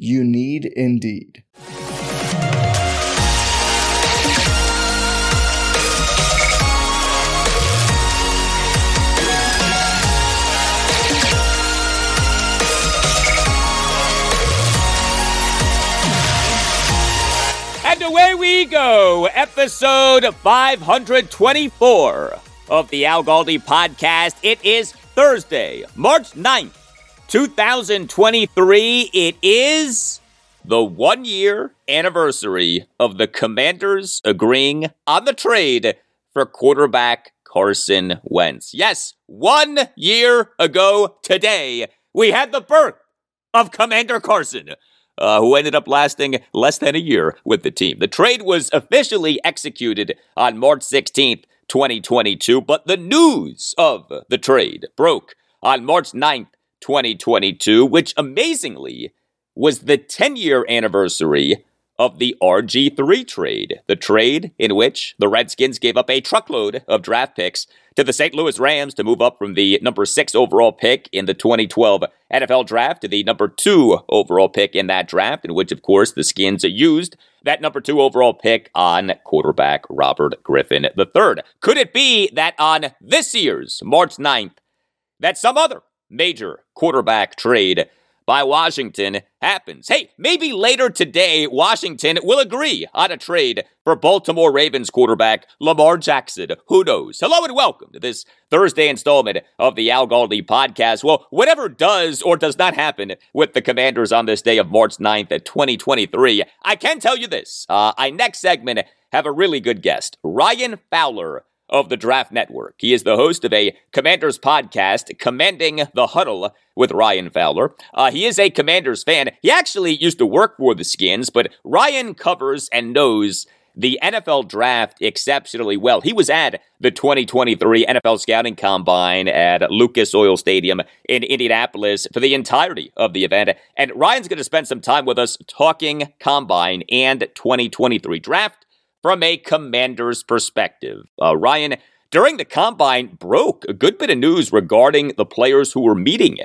You need Indeed. And away we go, episode 524 of the Al Galdi podcast. It is Thursday, March 9th, 2023. It is the one year anniversary of the Commanders agreeing on the trade for quarterback Carson Wentz. Yes, one year ago today, we had the birth of Commander Carson. Uh, who ended up lasting less than a year with the team. The trade was officially executed on March 16th, 2022, but the news of the trade broke on March 9th, 2022, which amazingly was the 10 year anniversary of the RG3 trade, the trade in which the Redskins gave up a truckload of draft picks to the St. Louis Rams to move up from the number six overall pick in the 2012 NFL draft to the number two overall pick in that draft, in which, of course, the Skins used that number two overall pick on quarterback Robert Griffin III. Could it be that on this year's March 9th, that some other major quarterback trade by Washington happens. Hey, maybe later today, Washington will agree on a trade for Baltimore Ravens quarterback Lamar Jackson. Who knows? Hello and welcome to this Thursday installment of the Al Galdi podcast. Well, whatever does or does not happen with the Commanders on this day of March 9th, 2023, I can tell you this. Uh, I next segment have a really good guest, Ryan Fowler of the Draft Network. He is the host of a Commanders podcast, Commanding the Huddle with Ryan Fowler. Uh, he is a Commanders fan. He actually used to work for the Skins, but Ryan covers and knows the NFL draft exceptionally well. He was at the 2023 NFL Scouting Combine at Lucas Oil Stadium in Indianapolis for the entirety of the event. And Ryan's going to spend some time with us talking Combine and 2023 draft from a commander's perspective. Uh, Ryan, during the combine, broke a good bit of news regarding the players who were meeting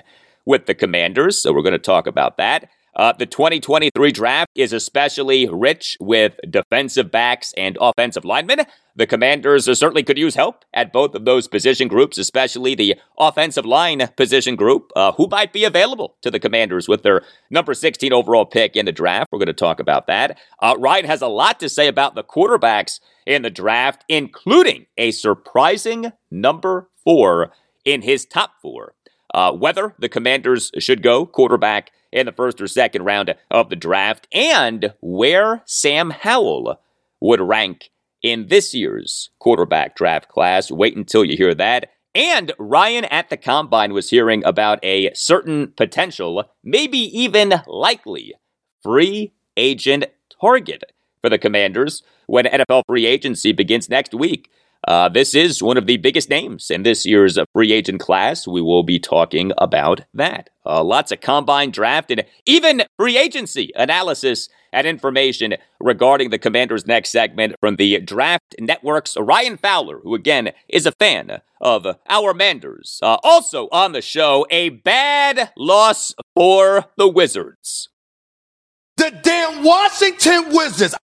with the commanders. So we're going to talk about that. Uh, the 2023 draft is especially rich with defensive backs and offensive linemen. The Commanders certainly could use help at both of those position groups, especially the offensive line position group, uh, who might be available to the Commanders with their number 16 overall pick in the draft. We're going to talk about that. Uh, Ryan has a lot to say about the quarterbacks in the draft, including a surprising number four in his top four. Uh, whether the Commanders should go quarterback in the first or second round of the draft, and where Sam Howell would rank in this year's quarterback draft class. Wait until you hear that. And Ryan at the combine was hearing about a certain potential, maybe even likely, free agent target for the Commanders when NFL free agency begins next week. Uh, this is one of the biggest names in this year's free agent class. We will be talking about that. Uh, lots of combine draft and even free agency analysis and information regarding the Commanders' next segment from the Draft Network's Ryan Fowler, who again is a fan of our Manders. Uh, also on the show, a bad loss for the Wizards. The damn Washington Wizards.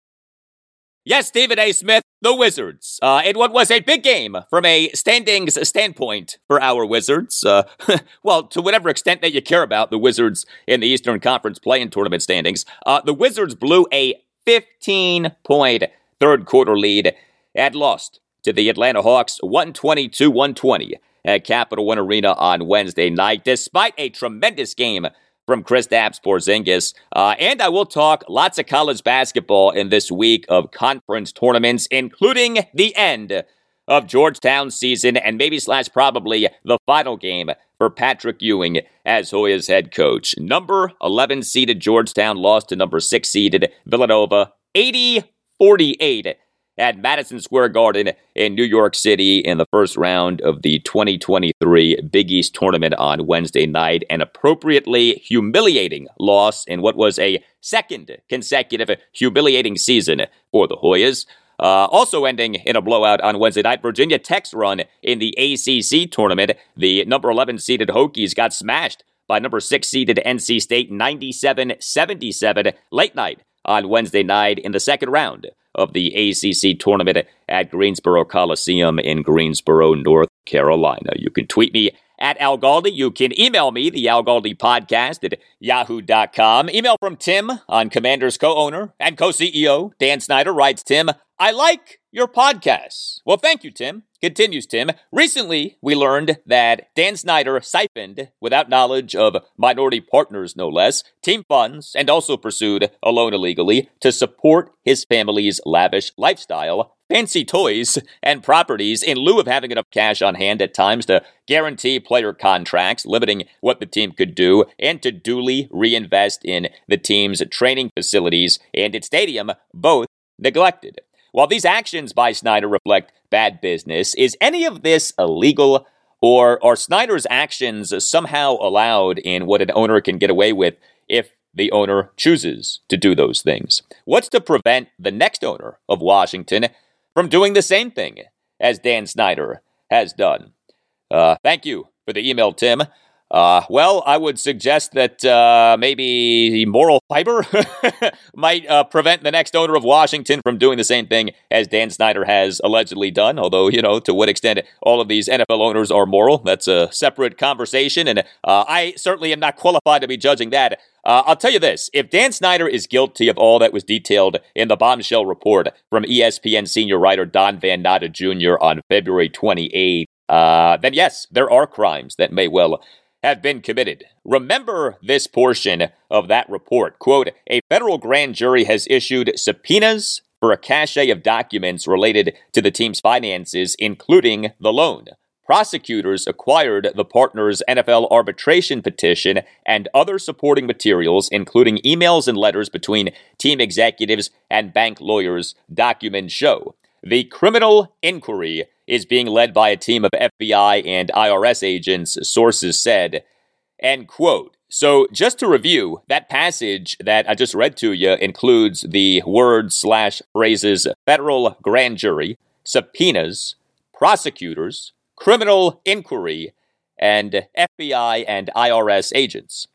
Yes, Stephen A. Smith, the Wizards. Uh, what was a big game from a standings standpoint for our Wizards. Uh, well, to whatever extent that you care about the Wizards in the Eastern Conference play-in tournament standings, uh, the Wizards blew a 15 point third quarter lead and lost to the Atlanta Hawks 122 120 at Capital One Arena on Wednesday night, despite a tremendous game from Kristaps Porzingis. Uh, and I will talk lots of college basketball in this week of conference tournaments, including the end of Georgetown's season and maybe slash probably the final game for Patrick Ewing as Hoyas head coach. Number 11 seeded Georgetown lost to number 6 seeded Villanova 80 48 at Madison Square Garden in New York City in the first round of the 2023 Big East tournament on Wednesday night. An appropriately humiliating loss in what was a second consecutive humiliating season for the Hoyas. Uh, also ending in a blowout on Wednesday night, Virginia Tech's run in the ACC tournament. The number 11 seeded Hokies got smashed by number 6 seeded NC State 97 77 late night on Wednesday night in the second round of the ACC tournament at Greensboro Coliseum in Greensboro, North Carolina. You can tweet me at Al Galdi. You can email me, the Al Galdi podcast at yahoo.com. Email from Tim on Commander's co owner and co CEO. Dan Snyder writes Tim, I like your podcasts. Well, thank you, Tim. Continues Tim. Recently, we learned that Dan Snyder siphoned, without knowledge of minority partners no less, team funds and also pursued a loan illegally to support his family's lavish lifestyle, fancy toys, and properties in lieu of having enough cash on hand at times to guarantee player contracts, limiting what the team could do, and to duly reinvest in the team's training facilities and its stadium, both neglected. While these actions by Snyder reflect bad business, is any of this illegal? Or are Snyder's actions somehow allowed in what an owner can get away with if the owner chooses to do those things? What's to prevent the next owner of Washington from doing the same thing as Dan Snyder has done? Uh, thank you for the email, Tim. Uh, well, I would suggest that uh, maybe moral fiber might uh, prevent the next owner of Washington from doing the same thing as Dan Snyder has allegedly done. Although, you know, to what extent all of these NFL owners are moral, that's a separate conversation. And uh, I certainly am not qualified to be judging that. Uh, I'll tell you this if Dan Snyder is guilty of all that was detailed in the bombshell report from ESPN senior writer Don Van Natta Jr. on February 28th, uh, then yes, there are crimes that may well have been committed. Remember this portion of that report. Quote, a federal grand jury has issued subpoenas for a cache of documents related to the team's finances, including the loan. Prosecutors acquired the partner's NFL arbitration petition and other supporting materials, including emails and letters between team executives and bank lawyers, documents show. The criminal inquiry is being led by a team of FBI and IRS agents, sources said. End quote. So, just to review, that passage that I just read to you includes the words slash phrases federal grand jury, subpoenas, prosecutors, criminal inquiry, and FBI and IRS agents.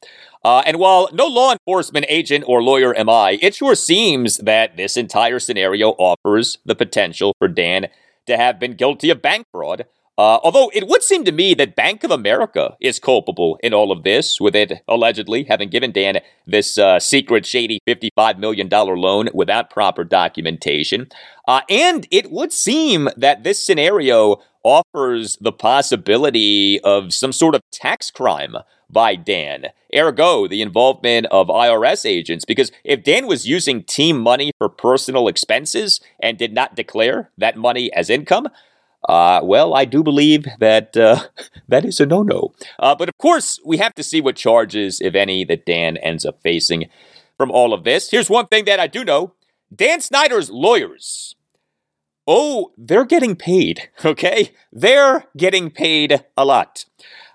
Uh, and while no law enforcement agent or lawyer am I, it sure seems that this entire scenario offers the potential for Dan to have been guilty of bank fraud. Uh, although it would seem to me that Bank of America is culpable in all of this, with it allegedly having given Dan this uh, secret, shady $55 million loan without proper documentation. Uh, and it would seem that this scenario offers the possibility of some sort of tax crime by Dan. Ergo, the involvement of IRS agents. Because if Dan was using team money for personal expenses and did not declare that money as income, uh, well, I do believe that uh, that is a no no. Uh, but of course, we have to see what charges, if any, that Dan ends up facing from all of this. Here's one thing that I do know Dan Snyder's lawyers. Oh, they're getting paid, okay? They're getting paid a lot.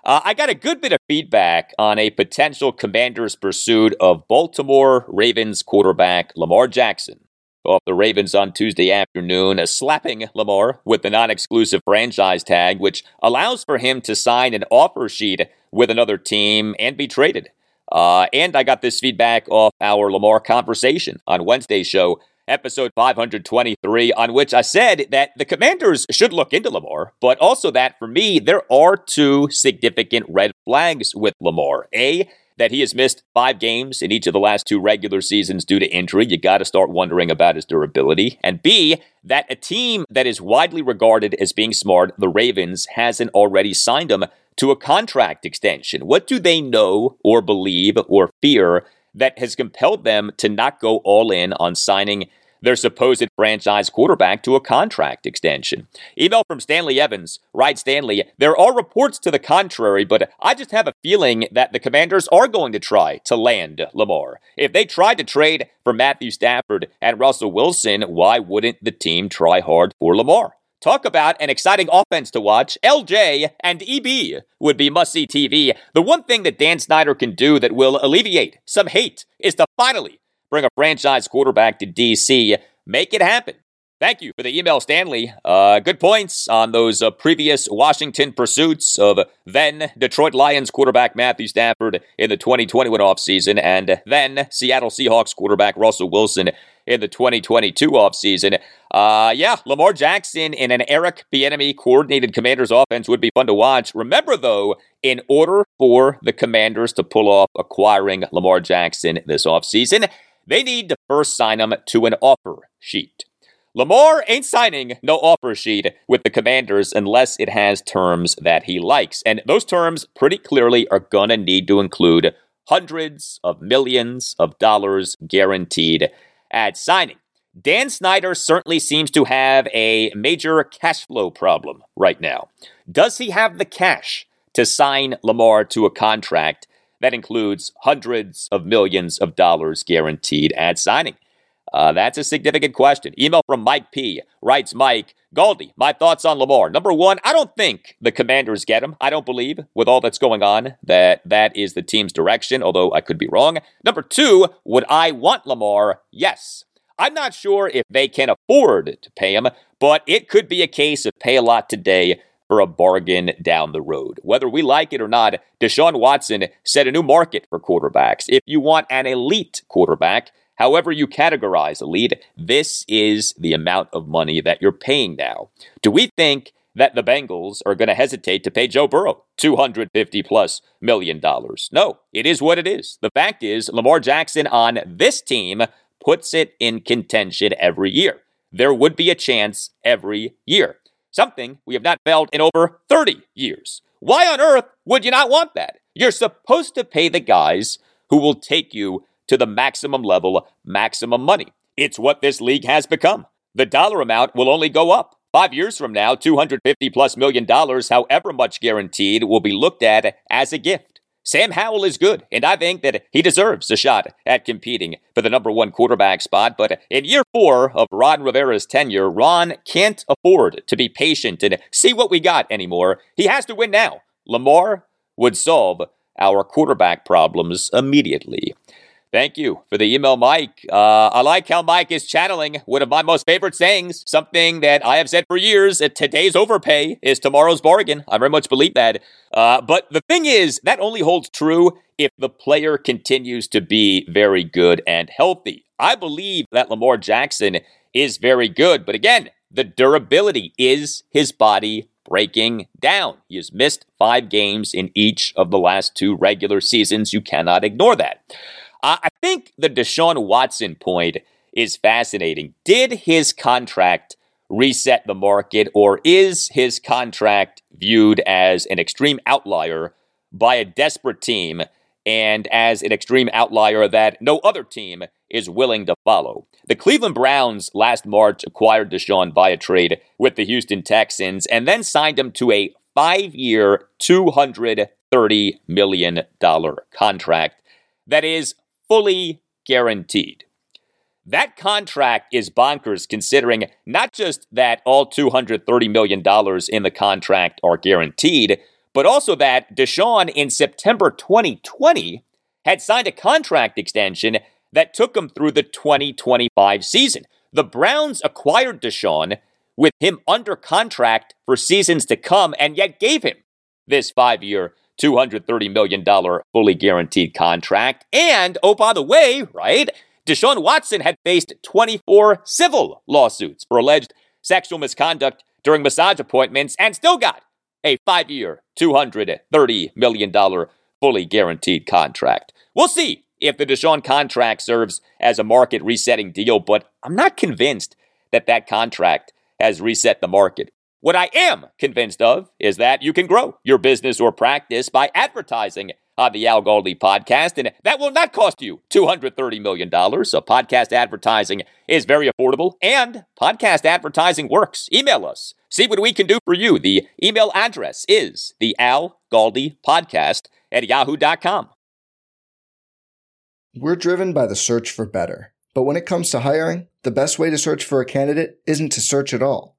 Uh, I got a good bit of feedback on a potential commander's pursuit of Baltimore Ravens quarterback Lamar Jackson off the Ravens on Tuesday afternoon, slapping Lamar with the non exclusive franchise tag, which allows for him to sign an offer sheet with another team and be traded. Uh, and I got this feedback off our Lamar conversation on Wednesday's show episode 523, on which I said that the commanders should look into Lamar, but also that for me, there are two significant red flags with Lamar. A, that he has missed five games in each of the last two regular seasons due to injury, you got to start wondering about his durability. And B, that a team that is widely regarded as being smart, the Ravens, hasn't already signed him to a contract extension. What do they know or believe or fear that has compelled them to not go all in on signing their supposed franchise quarterback to a contract extension. Email from Stanley Evans. Right, Stanley, there are reports to the contrary, but I just have a feeling that the commanders are going to try to land Lamar. If they tried to trade for Matthew Stafford and Russell Wilson, why wouldn't the team try hard for Lamar? Talk about an exciting offense to watch. LJ and EB would be must see TV. The one thing that Dan Snyder can do that will alleviate some hate is to finally bring a franchise quarterback to DC. Make it happen. Thank you for the email, Stanley. Uh, good points on those uh, previous Washington pursuits of then Detroit Lions quarterback Matthew Stafford in the 2021 offseason and then Seattle Seahawks quarterback Russell Wilson in the 2022 offseason. Uh, yeah, Lamar Jackson in an Eric Bieniemy coordinated Commanders offense would be fun to watch. Remember, though, in order for the Commanders to pull off acquiring Lamar Jackson this offseason, they need to first sign him to an offer sheet. Lamar ain't signing no offer sheet with the Commanders unless it has terms that he likes. And those terms pretty clearly are going to need to include hundreds of millions of dollars guaranteed at signing. Dan Snyder certainly seems to have a major cash flow problem right now. Does he have the cash to sign Lamar to a contract that includes hundreds of millions of dollars guaranteed at signing? Uh, that's a significant question. Email from Mike P. Writes Mike, Galdi, my thoughts on Lamar. Number one, I don't think the commanders get him. I don't believe, with all that's going on, that that is the team's direction, although I could be wrong. Number two, would I want Lamar? Yes. I'm not sure if they can afford to pay him, but it could be a case of pay a lot today for a bargain down the road. Whether we like it or not, Deshaun Watson set a new market for quarterbacks. If you want an elite quarterback, however you categorize elite, this is the amount of money that you're paying now. Do we think that the Bengals are going to hesitate to pay Joe Burrow 250 plus million dollars? No, it is what it is. The fact is, Lamar Jackson on this team puts it in contention every year. There would be a chance every year something we have not felt in over 30 years. Why on earth would you not want that? You're supposed to pay the guys who will take you to the maximum level, maximum money. It's what this league has become. The dollar amount will only go up. Five years from now, 250 plus million dollars, however much guaranteed, will be looked at as a gift. Sam Howell is good, and I think that he deserves a shot at competing for the number one quarterback spot. But in year four of Ron Rivera's tenure, Ron can't afford to be patient and see what we got anymore. He has to win now. Lamar would solve our quarterback problems immediately. Thank you for the email, Mike. Uh, I like how Mike is channeling one of my most favorite sayings, something that I have said for years that today's overpay is tomorrow's bargain. I very much believe that. Uh, but the thing is, that only holds true if the player continues to be very good and healthy. I believe that Lamar Jackson is very good, but again, the durability is his body breaking down. He has missed five games in each of the last two regular seasons. You cannot ignore that. I think the Deshaun Watson point is fascinating. Did his contract reset the market, or is his contract viewed as an extreme outlier by a desperate team and as an extreme outlier that no other team is willing to follow? The Cleveland Browns last March acquired Deshaun via trade with the Houston Texans and then signed him to a five year, $230 million contract that is fully guaranteed. That contract is bonkers considering not just that all $230 million in the contract are guaranteed, but also that Deshaun in September 2020 had signed a contract extension that took him through the 2025 season. The Browns acquired Deshaun with him under contract for seasons to come and yet gave him this five year, $230 million fully guaranteed contract. And, oh, by the way, right, Deshaun Watson had faced 24 civil lawsuits for alleged sexual misconduct during massage appointments and still got a five year, $230 million fully guaranteed contract. We'll see if the Deshaun contract serves as a market resetting deal, but I'm not convinced that that contract has reset the market. What I am convinced of is that you can grow your business or practice by advertising on the Al Galdi podcast, and that will not cost you $230 million. So, podcast advertising is very affordable, and podcast advertising works. Email us. See what we can do for you. The email address is the Al Galdi podcast at yahoo.com. We're driven by the search for better. But when it comes to hiring, the best way to search for a candidate isn't to search at all.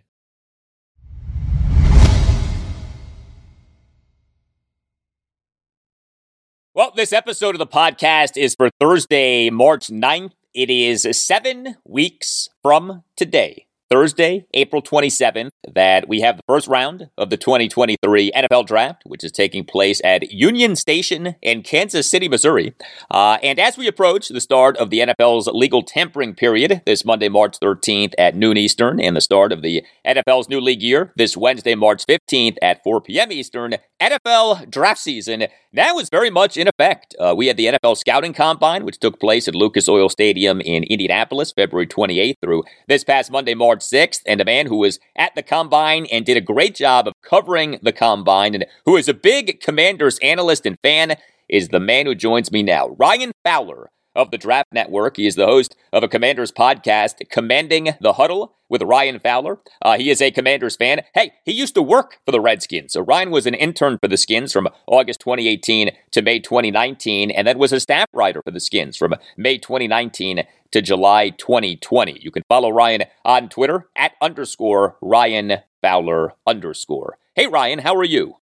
Well, this episode of the podcast is for Thursday, March 9th. It is seven weeks from today. Thursday, April 27th, that we have the first round of the 2023 NFL Draft, which is taking place at Union Station in Kansas City, Missouri. Uh, and as we approach the start of the NFL's legal tampering period this Monday, March 13th at noon Eastern, and the start of the NFL's new league year this Wednesday, March 15th at 4 p.m. Eastern, NFL draft season now is very much in effect. Uh, we had the NFL Scouting Combine, which took place at Lucas Oil Stadium in Indianapolis, February 28th through this past Monday, March 6th. And a man who was at the Combine and did a great job of covering the Combine and who is a big Commanders analyst and fan is the man who joins me now, Ryan Fowler of the Draft Network. He is the host of a Commanders podcast, Commanding the Huddle with Ryan Fowler. Uh, he is a Commanders fan. Hey, he used to work for the Redskins. So Ryan was an intern for the Skins from August 2018 to May 2019, and then was a staff writer for the Skins from May 2019 to July 2020. You can follow Ryan on Twitter at underscore Ryan Fowler underscore. Hey, Ryan, how are you?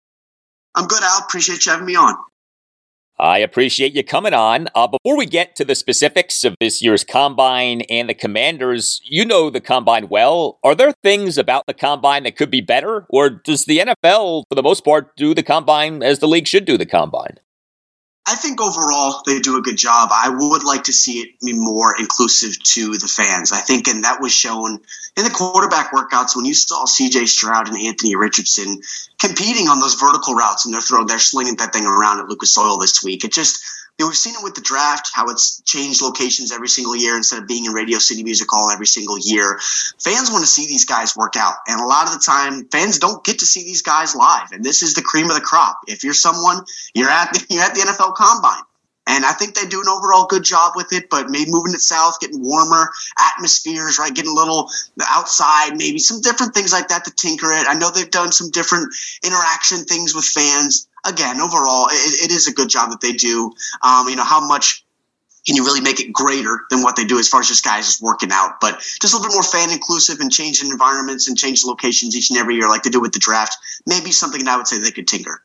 I'm good, Al. Appreciate you having me on. I appreciate you coming on. Uh, before we get to the specifics of this year's combine and the commanders, you know the combine well. Are there things about the combine that could be better? Or does the NFL, for the most part, do the combine as the league should do the combine? I think overall they do a good job. I would like to see it be more inclusive to the fans. I think, and that was shown in the quarterback workouts when you saw C.J. Stroud and Anthony Richardson competing on those vertical routes and they're throwing, they're slinging that thing around at Lucas Oil this week. It just you know, we've seen it with the draft, how it's changed locations every single year instead of being in Radio City Music Hall every single year. Fans want to see these guys work out. And a lot of the time, fans don't get to see these guys live. And this is the cream of the crop. If you're someone, you're at the, you're at the NFL Combine. And I think they do an overall good job with it, but maybe moving it south, getting warmer atmospheres, right? Getting a little outside, maybe some different things like that to tinker it. I know they've done some different interaction things with fans again, overall, it, it is a good job that they do. Um, you know, how much can you really make it greater than what they do as far as just guys just working out? But just a little bit more fan inclusive and changing environments and changing locations each and every year, like they do with the draft. Maybe something that I would say they could tinker.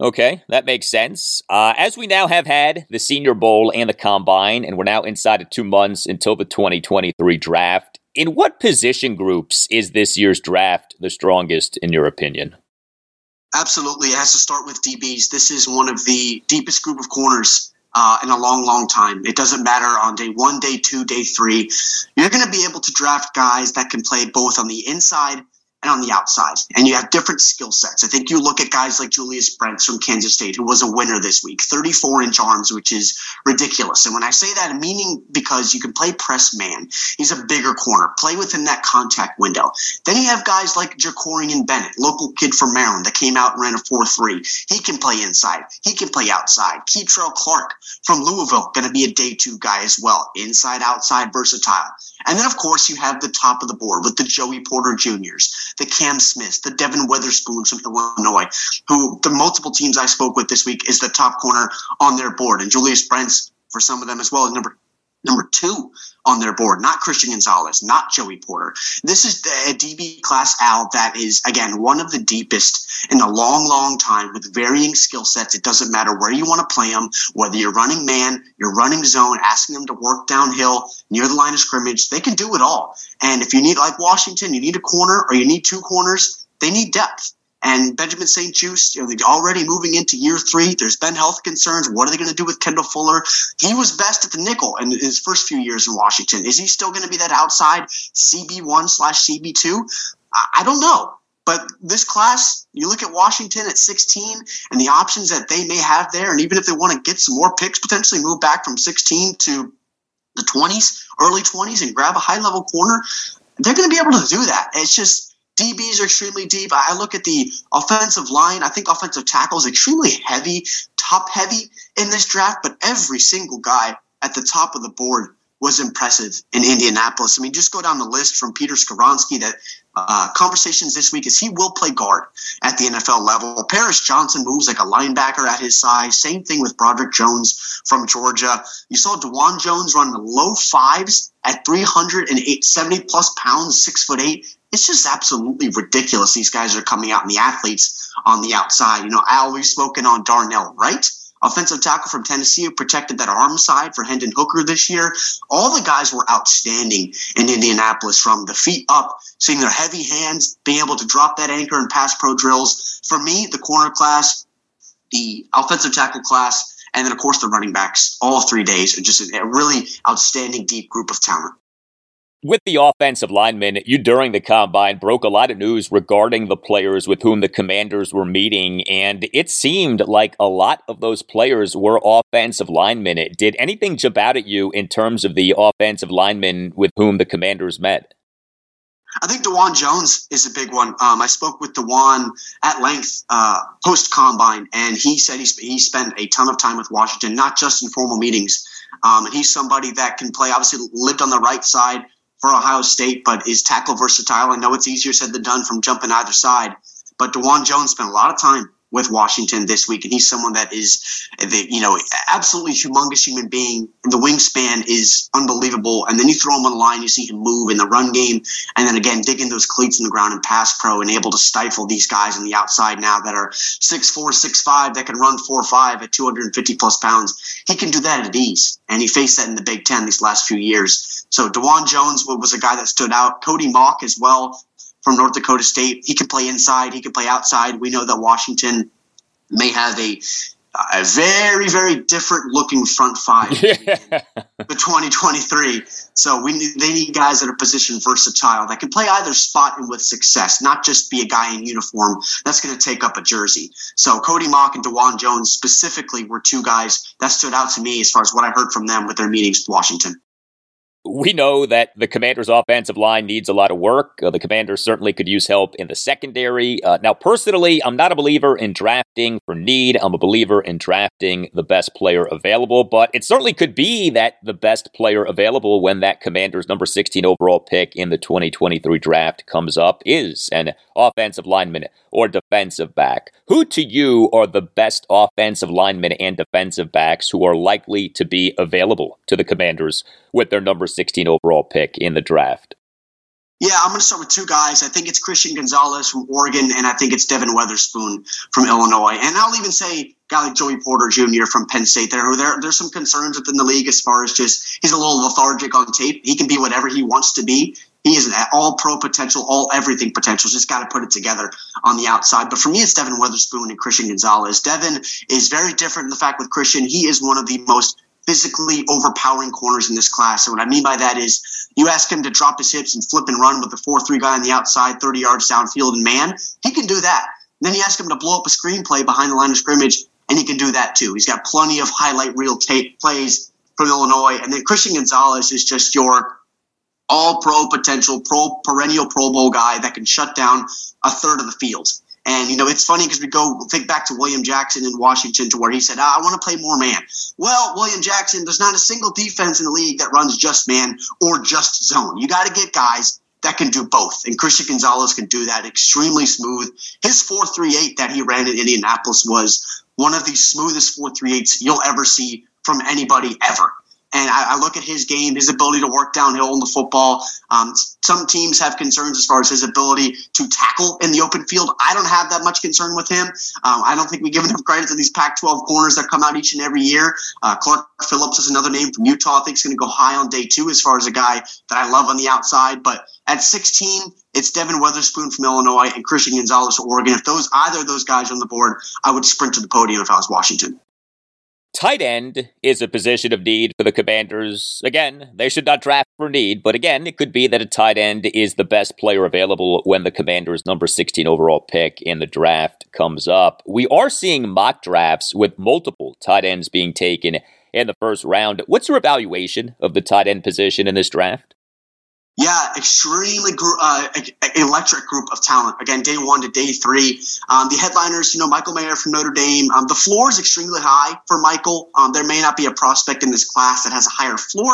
Okay, that makes sense. Uh, as we now have had the Senior Bowl and the Combine, and we're now inside of two months until the 2023 draft, in what position groups is this year's draft the strongest, in your opinion? Absolutely. It has to start with DBs. This is one of the deepest group of corners uh, in a long, long time. It doesn't matter on day one, day two, day three. You're going to be able to draft guys that can play both on the inside and on the outside. And you have different skill sets. I think you look at guys like Julius Brents from Kansas State, who was a winner this week, 34 inch arms, which is ridiculous. And when I say that, I'm meaning because you can play press man. He's a bigger corner, play within that contact window. Then you have guys like Jakorian Bennett, local kid from Maryland that came out and ran a 4 3. He can play inside, he can play outside. Kei'Trel Clark from Louisville, going to be a day two guy as well, inside, outside, versatile. And then, of course, you have the top of the board with the Joey Porter Juniors, the Cam Smiths, the Devin Witherspoons from Illinois, who the multiple teams I spoke with this week is the top corner on their board. And Julius Brents, for some of them as well, is number number two on their board, not Christian Gonzalez, not Joey Porter. This is a DB class Al that is, again, one of the deepest in a long, long time with varying skill sets. It doesn't matter where you want to play them, whether you're running man, you're running zone, asking them to work downhill near the line of scrimmage. They can do it all. And if you need, like Washington, you need a corner or you need two corners, they need depth. And Benjamin St-Juste, you know, already moving into year three. There's been health concerns. What are they going to do with Kendall Fuller? He was best at the nickel in his first few years in Washington. Is he still going to be that outside CB1 slash CB2? I don't know. But this class, you look at Washington at 16 and the options that they may have there, and even if they want to get some more picks, potentially move back from 16 to the 20s, early 20s, and grab a high level corner, they're going to be able to do that. It's just DBs are extremely deep. I look at the offensive line. I think offensive tackle is extremely heavy, top heavy in this draft, but every single guy at the top of the board was impressive in Indianapolis. I mean, just go down the list from Peter Skoronski that uh, conversations this week is he will play guard at the NFL level. Paris Johnson moves like a linebacker at his size. Same thing with Broderick Jones from Georgia. You saw Dawand Jones run the low fives at 370 plus pounds, six foot eight it's just absolutely ridiculous. These guys are coming out and the athletes on the outside. You know, Al, we've spoken on Darnell Wright, offensive tackle from Tennessee, who protected that arm side for Hendon Hooker this year. All the guys were outstanding in Indianapolis from the feet up, seeing their heavy hands, being able to drop that anchor and pass pro drills. For me, the corner class, the offensive tackle class, and then, of course, the running backs, all three days are just a really outstanding, deep group of talent with the offensive linemen, you during the combine broke a lot of news regarding the players with whom the commanders were meeting, and it seemed like a lot of those players were offensive linemen. Did anything jump out at you in terms of the offensive linemen with whom the commanders met? I think Dawand Jones is a big one. Um, I spoke with Dawand at length uh, post combine, and he said he, he spent a ton of time with Washington, not just in formal meetings. Um, and he's somebody that can play, obviously, lived on the right side for Ohio State, but is tackle versatile. I know it's easier said than done from jumping either side, but Dawand Jones spent a lot of time with Washington this week, and he's someone that is, the, you know, absolutely humongous human being. And the wingspan is unbelievable. And then you throw him on the line, you see him move in the run game, and then again digging those cleats in the ground and pass pro, and able to stifle these guys on the outside now that are six four, six five, that can run four five at 250 plus pounds. He can do that at ease, and he faced that in the Big Ten these last few years. So Dawand Jones was a guy that stood out. Cody Mauch as well from North Dakota State. He can play inside. He can play outside. We know that Washington may have a a very very different looking front five yeah. the 2023 so we need, they need guys that are position versatile that can play either spot and with success not just be a guy in uniform that's going to take up a jersey so cody Mauch and Dawand jones specifically were two guys that stood out to me as far as what i heard from them with their meetings with washington we know that the Commanders' offensive line needs a lot of work. Uh, the Commanders certainly could use help in the secondary. Uh, now, personally, I'm not a believer in drafting for need. I'm a believer in drafting the best player available, but it certainly could be that the best player available when that Commanders' number 16 overall pick in the 2023 draft comes up is an offensive lineman or defensive back. Who to you are the best offensive linemen and defensive backs who are likely to be available to the Commanders with their number 16 overall pick in the draft? Yeah, I'm going to start with two guys. I think it's Christian Gonzalez from Oregon, and I think it's Devon Witherspoon from Illinois. And I'll even say guy like Joey Porter Jr. from Penn State. There, there, there's some concerns within the league as far as just he's a little lethargic on tape. He can be whatever he wants to be. He is an all pro potential, all everything potential. Just got to put it together on the outside. But for me, it's Devon Witherspoon and Christian Gonzalez. Devon is very different in the fact with Christian, he is one of the most physically overpowering corners in this class. And what I mean by that is you ask him to drop his hips and flip and run with the 4 3 guy on the outside, 30 yards downfield, and man, he can do that. And then you ask him to blow up a screenplay behind the line of scrimmage, and he can do that too. He's got plenty of highlight reel tape plays from Illinois. And then Christian Gonzalez is just your all pro potential, pro perennial Pro Bowl guy that can shut down a third of the field. And, you know, it's funny because we go think back to William Jackson in Washington to where he said, ah, I want to play more man. Well, William Jackson, there's not a single defense in the league that runs just man or just zone. You got to get guys that can do both. And Christian Gonzalez can do that extremely smooth. His 438 that he ran in Indianapolis was one of the smoothest 438s you'll ever see from anybody ever. And I, I, look at his game, his ability to work downhill in the football. Um, some teams have concerns as far as his ability to tackle in the open field. I don't have that much concern with him. Um, I don't think we give enough credit to these Pac 12 corners that come out each and every year. Uh, Clark Phillips is another name from Utah. I think is going to go high on day two as far as a guy that I love on the outside. But at 16, it's Devon Witherspoon from Illinois and Christian Gonzalez from Oregon. If those either of those guys on the board, I would sprint to the podium if I was Washington. Tight end is a position of need for the Commanders. Again, they should not draft for need, but again, it could be that a tight end is the best player available when the Commanders' number 16 overall pick in the draft comes up. We are seeing mock drafts with multiple tight ends being taken in the first round. What's your evaluation of the tight end position in this draft? Yeah, extremely uh, electric group of talent. Again, day one to day three. Um, the headliners, you know, Michael Mayer from Notre Dame. Um, the floor is extremely high for Michael. Um, there may not be a prospect in this class that has a higher floor,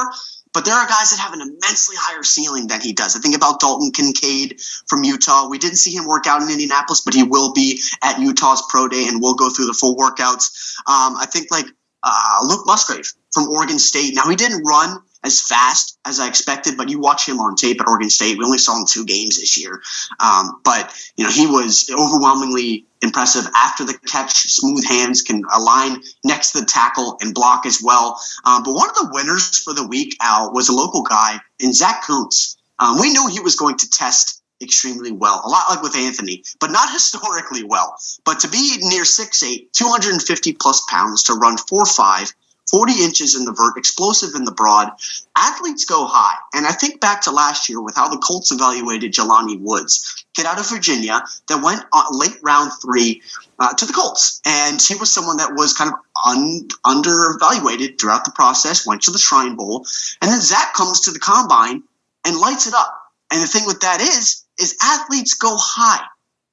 but there are guys that have an immensely higher ceiling than he does. I think about Dalton Kincaid from Utah. We didn't see him work out in Indianapolis, but he will be at Utah's pro day and we'll go through the full workouts. Um, I think like uh, Luke Musgrave from Oregon State. Now, he didn't run as fast as I expected, but you watch him on tape at Oregon State. We only saw him two games this year, um, but you know he was overwhelmingly impressive after the catch. Smooth hands, can align next to the tackle and block as well. Um, but one of the winners for the week, Al, was a local guy in Zach Kuntz. Um, we knew he was going to test extremely well, a lot like with Anthony, but not historically well. But to be near 6'8, 250 plus pounds, to run 4'5, 40 inches in the vert, explosive in the broad. Athletes go high. And I think back to last year with how the Colts evaluated Jelani Woods, kid out of Virginia that went late round three uh, to the Colts. And he was someone that was kind of un, under evaluated throughout the process, went to the Shrine Bowl. And then Zach comes to the combine and lights it up. And the thing with that is, is athletes go high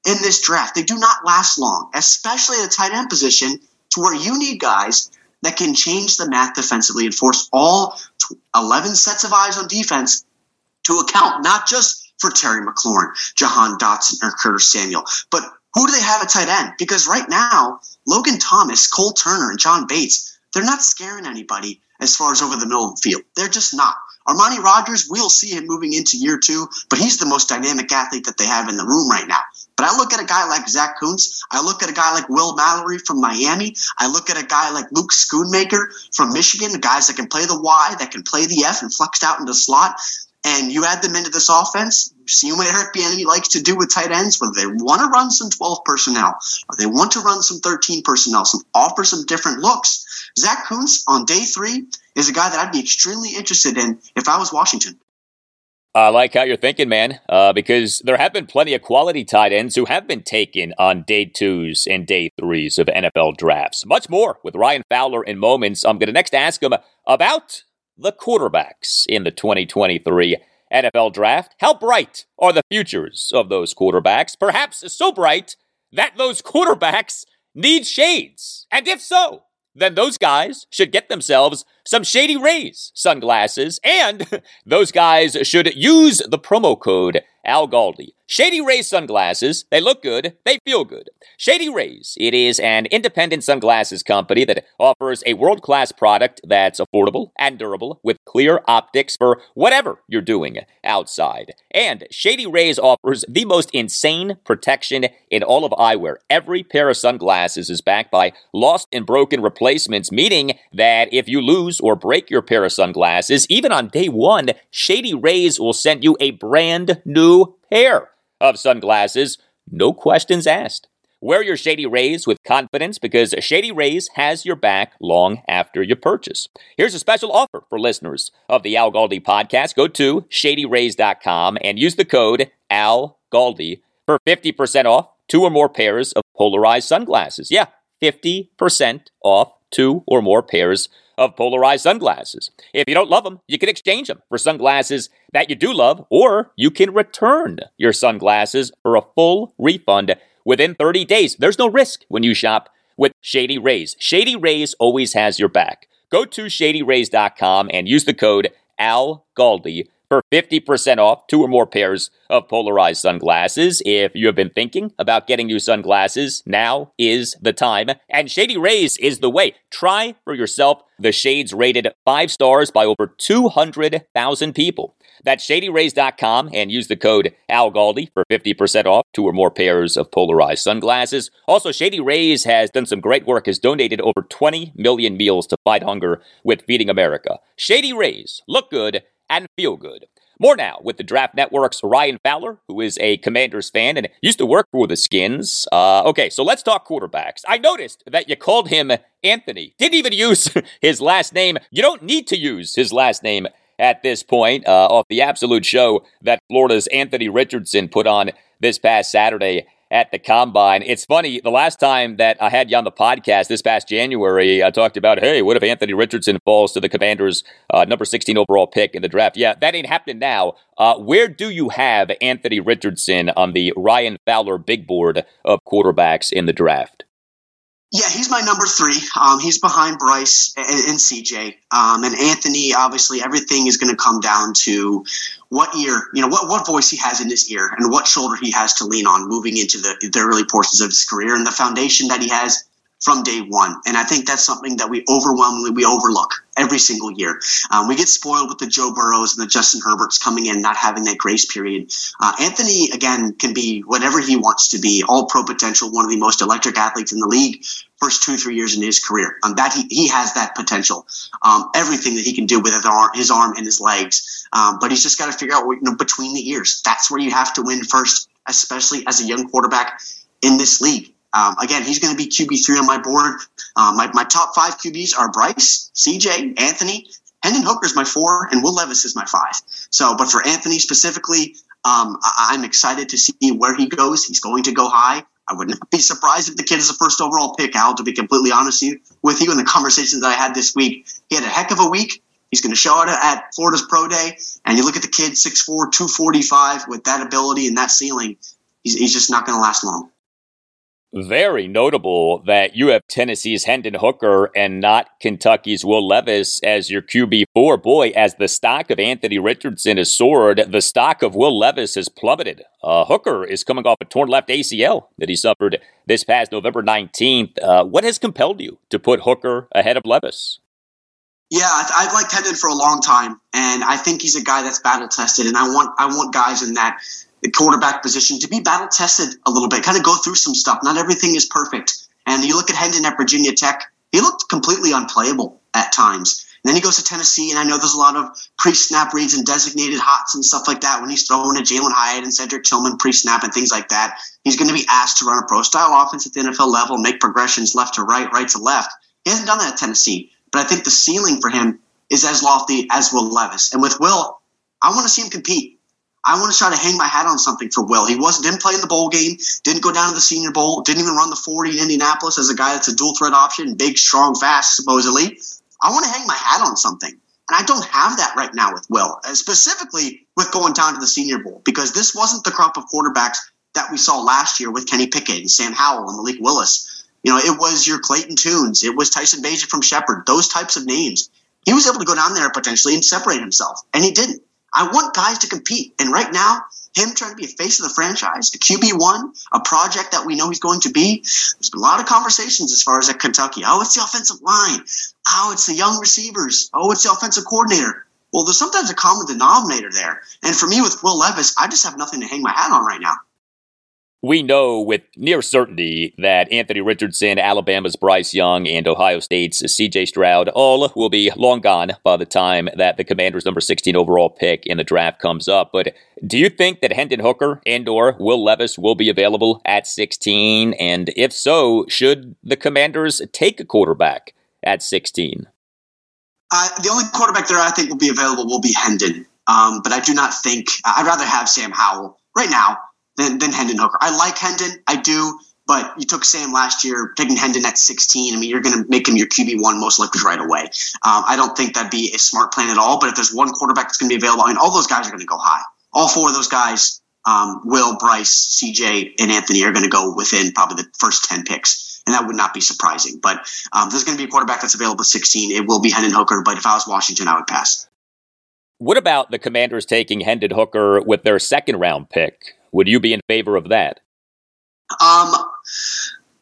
in this draft. They do not last long, especially at a tight end position to where you need guys that can change the math defensively and force all 11 sets of eyes on defense to account not just for Terry McLaurin, Jahan Dotson, or Curtis Samuel, but who do they have at tight end? Because right now, Logan Thomas, Cole Turner, and John Bates, they're not scaring anybody as far as over the middle of the field. They're just not. Armani Rogers, we'll see him moving into year two, but he's the most dynamic athlete that they have in the room right now. But I look at a guy like Zach Kuntz. I look at a guy like Will Mallory from Miami. I look at a guy like Luke Schoonmaker from Michigan, the guys that can play the Y, that can play the F and flexed out into slot. And you add them into this offense, see what Eric Bieniemy likes to do with tight ends, whether they want to run some 12 personnel or they want to run some 13 personnel, some offer some different looks. Zach Kuntz on day three is a guy that I'd be extremely interested in if I was Washington. I like how you're thinking, man, uh, because there have been plenty of quality tight ends who have been taken on day twos and day threes of NFL drafts. Much more with Ryan Fowler in moments. I'm going to next ask him about the quarterbacks in the 2023 NFL draft. How bright are the futures of those quarterbacks? Perhaps so bright that those quarterbacks need shades. And if so, then those guys should get themselves some Shady Rays sunglasses, and those guys should use the promo code Al Galdi. Shady Rays sunglasses, they look good, they feel good. Shady Rays, it is an independent sunglasses company that offers a world class product that's affordable and durable with clear optics for whatever you're doing outside. And Shady Rays offers the most insane protection in all of eyewear. Every pair of sunglasses is backed by lost and broken replacements, meaning that if you lose or break your pair of sunglasses, even on day one, Shady Rays will send you a brand new pair of sunglasses, no questions asked. Wear your Shady Rays with confidence because Shady Rays has your back long after your purchase. Here's a special offer for listeners of the Al Galdi podcast. Go to shadyrays.com and use the code Al Galdi for 50% off two or more pairs of polarized sunglasses. Yeah, 50% off two or more pairs of polarized sunglasses. If you don't love them, you can exchange them for sunglasses that you do love, or you can return your sunglasses for a full refund within 30 days. There's no risk when you shop with Shady Rays. Shady Rays always has your back. Go to shadyrays.com and use the code Al Galdi for 50% off two or more pairs of polarized sunglasses. If you have been thinking about getting new sunglasses, now is the time. And Shady Rays is the way. Try for yourself the shades rated five stars by over 200,000 people. That's shadyrays.com and use the code ALGALDI for 50% off two or more pairs of polarized sunglasses. Also, Shady Rays has done some great work, has donated over 20 million meals to fight hunger with Feeding America. Shady Rays, look good and feel good. More now with the Draft Network's Ryan Fowler, who is a Commanders fan and used to work for the Skins. Uh, okay, so let's talk quarterbacks. I noticed that you called him Anthony. Didn't even use his last name. You don't need to use his last name at this point uh, off the absolute show that Florida's Anthony Richardson put on this past Saturday at the combine. It's funny, the last time that I had you on the podcast this past January, I talked about, hey, what if Anthony Richardson falls to the Commanders' uh, number 16 overall pick in the draft? Yeah, that ain't happening now. Uh, where do you have Anthony Richardson on the Ryan Fowler big board of quarterbacks in the draft? Yeah, he's my number three. Um, he's behind Bryce and, and CJ. Um, and Anthony, obviously, everything is going to come down to what ear, you know, what, what voice he has in his ear and what shoulder he has to lean on moving into the, the early portions of his career and the foundation that he has from day one. And I think that's something that we overwhelmingly we overlook every single year. Um, we get spoiled with the Joe Burrows and the Justin Herberts coming in, not having that grace period. Uh, Anthony, again, can be whatever he wants to be, all pro potential, one of the most electric athletes in the league. First two, three years in his career, um, that he, he has that potential. Um, everything that he can do with his arm, his arm and his legs, um, but he's just got to figure out you know, between the ears. That's where you have to win first, especially as a young quarterback in this league. Um, again, he's going to be QB three on my board. Um, my, my top five QBs are Bryce, CJ, Anthony, Hendon Hooker is my four, and Will Levis is my five. So, but for Anthony specifically, um, I, am excited to see where he goes. He's going to go high. I would not be surprised if the kid is a first overall pick, Al, to be completely honest with you. In the conversations that I had this week, he had a heck of a week. He's going to show out at Florida's Pro Day. And you look at the kid, 6'4, 245, with that ability and that ceiling, he's, he's just not going to last long very notable that you have Tennessee's Hendon Hooker and not Kentucky's Will Levis as your QB4. Boy, as the stock of Anthony Richardson has soared, the stock of Will Levis has plummeted. Uh, Hooker is coming off a torn left ACL that he suffered this past November 19th. Uh, what has compelled you to put Hooker ahead of Levis? Yeah, I've liked Hendon for a long time, and I think he's a guy that's battle tested, and I want I want guys in that quarterback position to be battle tested a little bit, kind of go through some stuff. Not everything is perfect. And you look at Hendon at Virginia Tech, he looked completely unplayable at times. And then he goes to Tennessee, and I know there's a lot of pre-snap reads and designated hots and stuff like that when he's throwing to Jalen Hyatt and Cedric Tillman pre-snap and things like that. He's going to be asked to run a pro-style offense at the NFL level, make progressions left to right, right to left. He hasn't done that at Tennessee, but I think the ceiling for him is as lofty as Will Levis. And with Will, I want to see him compete. I want to try to hang my hat on something for Will. He wasn't didn't play in the bowl game, didn't go down to the Senior Bowl, didn't even run the 40 in Indianapolis as a guy that's a dual threat option, big, strong, fast, supposedly. I want to hang my hat on something. And I don't have that right now with Will, uh, specifically with going down to the Senior Bowl, because this wasn't the crop of quarterbacks that we saw last year with Kenny Pickett and Sam Howell and Malik Willis. You know, it was your Clayton Tunes, it was Tyson Bagent from Shepherd, those types of names. He was able to go down there potentially and separate himself, and he didn't. I want guys to compete. And right now, him trying to be a face of the franchise, a QB1, a project that we know he's going to be. There's been a lot of conversations as far as at Kentucky. Oh, it's the offensive line. Oh, it's the young receivers. Oh, it's the offensive coordinator. Well, there's sometimes a common denominator there. And for me with Will Levis, I just have nothing to hang my hat on right now we know with near certainty that Anthony Richardson, Alabama's Bryce Young, and Ohio State's CJ Stroud all will be long gone by the time that the Commanders' number 16 overall pick in the draft comes up. But do you think that Hendon Hooker and or Will Levis will be available at 16? And if so, should the Commanders take a quarterback at 16? Uh, the only quarterback there I think will be available will be Hendon. Um, but I do not think I'd rather have Sam Howell right now than, than Hendon Hooker. I like Hendon, I do, but you took Sam last year, taking Hendon at 16. I mean, you're going to make him your QB1 most likely right away. Um, I don't think that'd be a smart plan at all, but if there's one quarterback that's going to be available, I mean, all those guys are going to go high. All four of those guys um, Will, Bryce, CJ, and Anthony are going to go within probably the first 10 picks. And that would not be surprising. But um, there's going to be a quarterback that's available at 16. It will be Hendon Hooker. But if I was Washington, I would pass. What about the Commanders taking Hendon Hooker with their second round pick? Would you be in favor of that? Um,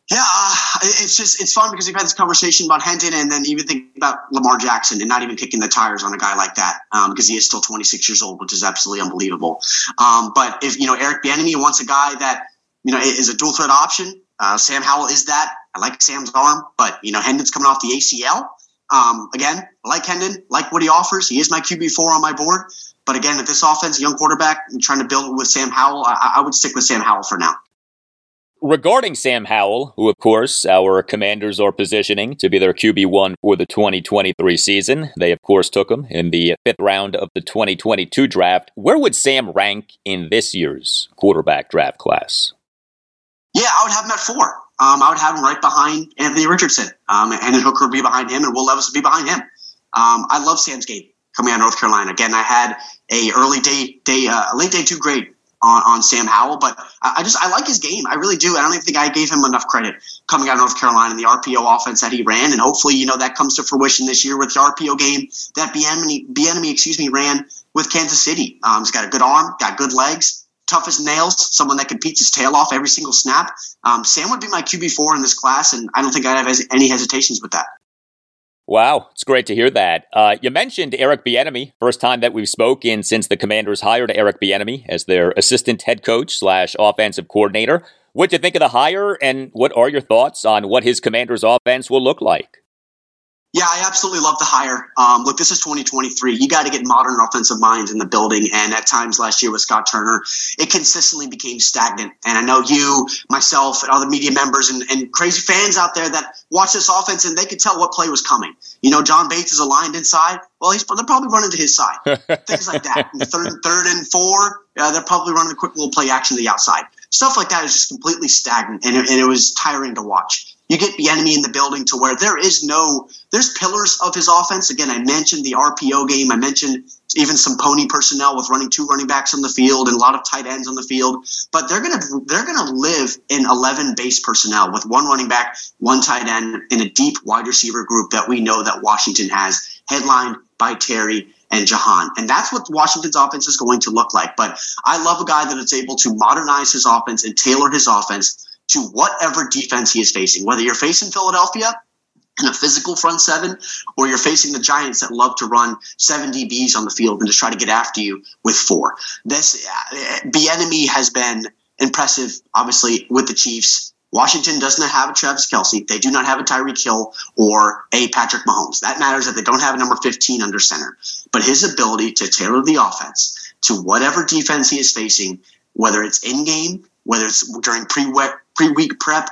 yeah, uh, it's just it's fun because we've had this conversation about Hendon, and then even think about Lamar Jackson, and not even kicking the tires on a guy like that um, because he is still 26 years old, which is absolutely unbelievable. Um, but if you know Eric Bieniemy wants a guy that you know is a dual threat option, uh, Sam Howell is that. I like Sam's arm, but you know Hendon's coming off the ACL. Um, again, like Hendon, like what he offers. He is my QB four on my board. But again, at this offense, young quarterback, and trying to build with Sam Howell, I, I would stick with Sam Howell for now. Regarding Sam Howell, who, of course, our commanders are positioning to be their QB1 for the 2023 season, they, of course, took him in the fifth round of the 2022 draft. Where would Sam rank in this year's quarterback draft class? Yeah, I would have him at four. Um, I would have him right behind Anthony Richardson. Um, and then Hooker would be behind him, and Will Levis would be behind him. Um, I love Sam's game coming out of North Carolina. Again, I had a early day, day, uh, late day two grade on, on Sam Howell, but I, just I like his game. I really do. I don't even think I gave him enough credit coming out of North Carolina and the RPO offense that he ran, and hopefully you know that comes to fruition this year with the RPO game that Bieniemy, excuse me, ran with Kansas City. Um, he's got a good arm, got good legs, tough as nails, someone that can beat his tail off every single snap. Um, Sam would be my QB four in this class, and I don't think I'd have any hesitations with that. Wow, it's great to hear that. Uh, you mentioned Eric Bieniemy, first time that we've spoken since the Commanders hired Eric Bieniemy as their assistant head coach slash offensive coordinator. What do you think of the hire, and what are your thoughts on what his Commanders offense will look like? Yeah, I absolutely love the hire. Um, look, this is 2023. You got to get modern offensive minds in the building. And at times last year with Scott Turner, it consistently became stagnant. And I know you, myself, and other media members and, and crazy fans out there that watch this offense and they could tell what play was coming. You know, John Bates is aligned inside. Well, he's they're probably running to his side. Things like that. And third, third and four, uh, they're probably running a quick little play action to the outside. Stuff like that is just completely stagnant, and it, and it was tiring to watch you get Bieniemy in the building to where there is no there's pillars of his offense. Again, I mentioned the RPO game. I mentioned even some pony personnel with running two running backs on the field and a lot of tight ends on the field. But they're gonna they're gonna live in eleven base personnel with one running back, one tight end, in a deep wide receiver group that we know that Washington has, headlined by Terry and Jahan. And that's what Washington's offense is going to look like. But I love a guy that is able to modernize his offense and tailor his offense to whatever defense he is facing. Whether you're facing Philadelphia in a physical front seven, or you're facing the Giants that love to run seven DBs on the field and just try to get after you with four. This Bieniemy has been impressive, obviously, with the Chiefs. Washington does not have a Travis Kelce. They do not have a Tyreek Hill or a Patrick Mahomes. That matters that they don't have a number 15 under center. But his ability to tailor the offense to whatever defense he is facing, whether it's in game, whether it's during pre pre-week prep.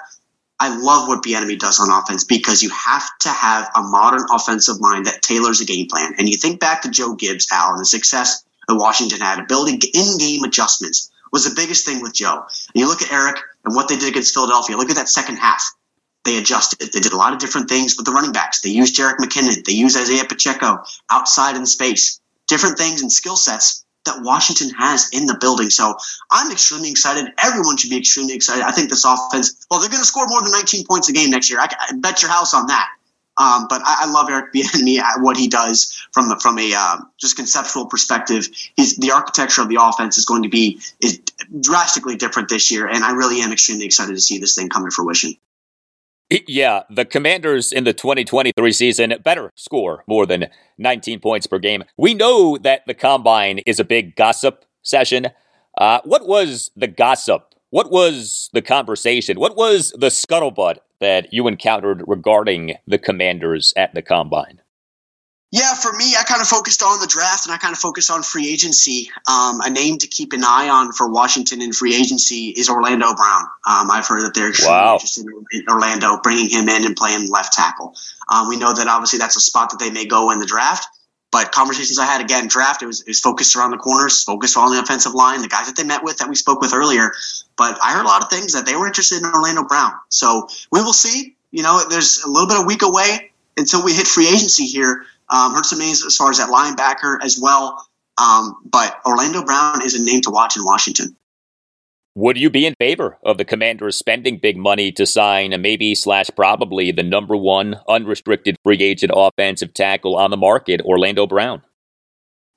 I love what Bieniemy does on offense because you have to have a modern offensive mind that tailors a game plan. And you think back to Joe Gibbs, Al, and the success that Washington had, building in-game adjustments was the biggest thing with Joe. And you look at Eric and what they did against Philadelphia. Look at that second half. They adjusted. They did a lot of different things with the running backs. They used Jerick McKinnon. They used Isaiah Pacheco outside in space. Different things and skill sets that Washington has in the building. So I'm extremely excited. Everyone should be extremely excited. I think this offense, well, they're going to score more than 19 points a game next year. I, I bet your house on that. Um, but I, I, love Eric Bieniemy, what he does from the, from a uh, just conceptual perspective. He's the architecture of the offense is going to be is drastically different this year, and I really am extremely excited to see this thing come to fruition. Yeah, the Commanders in the 2023 season better score more than 19 points per game. We know that the combine is a big gossip session. Uh, what was the gossip? What was the conversation? What was the scuttlebutt that you encountered regarding the Commanders at the combine? Yeah, for me, I kind of focused on the draft and I kind of focused on free agency. Um, a name to keep an eye on for Washington in free agency is Orlando Brown. Um, I've heard that they're wow. interested in Orlando, bringing him in and playing left tackle. Um, we know that obviously that's a spot that they may go in the draft. But conversations I had again, draft it was, it was focused around the corners, focused on the offensive line, the guys that they met with that we spoke with earlier. But I heard a lot of things that they were interested in Orlando Brown. So we will see. You know, there's a little bit of week away until we hit free agency here. Um, heard some names as far as that linebacker as well. Um, but Orlando Brown is a name to watch in Washington. Would you be in favor of the Commanders spending big money to sign maybe slash probably the number one unrestricted free agent offensive tackle on the market, Orlando Brown?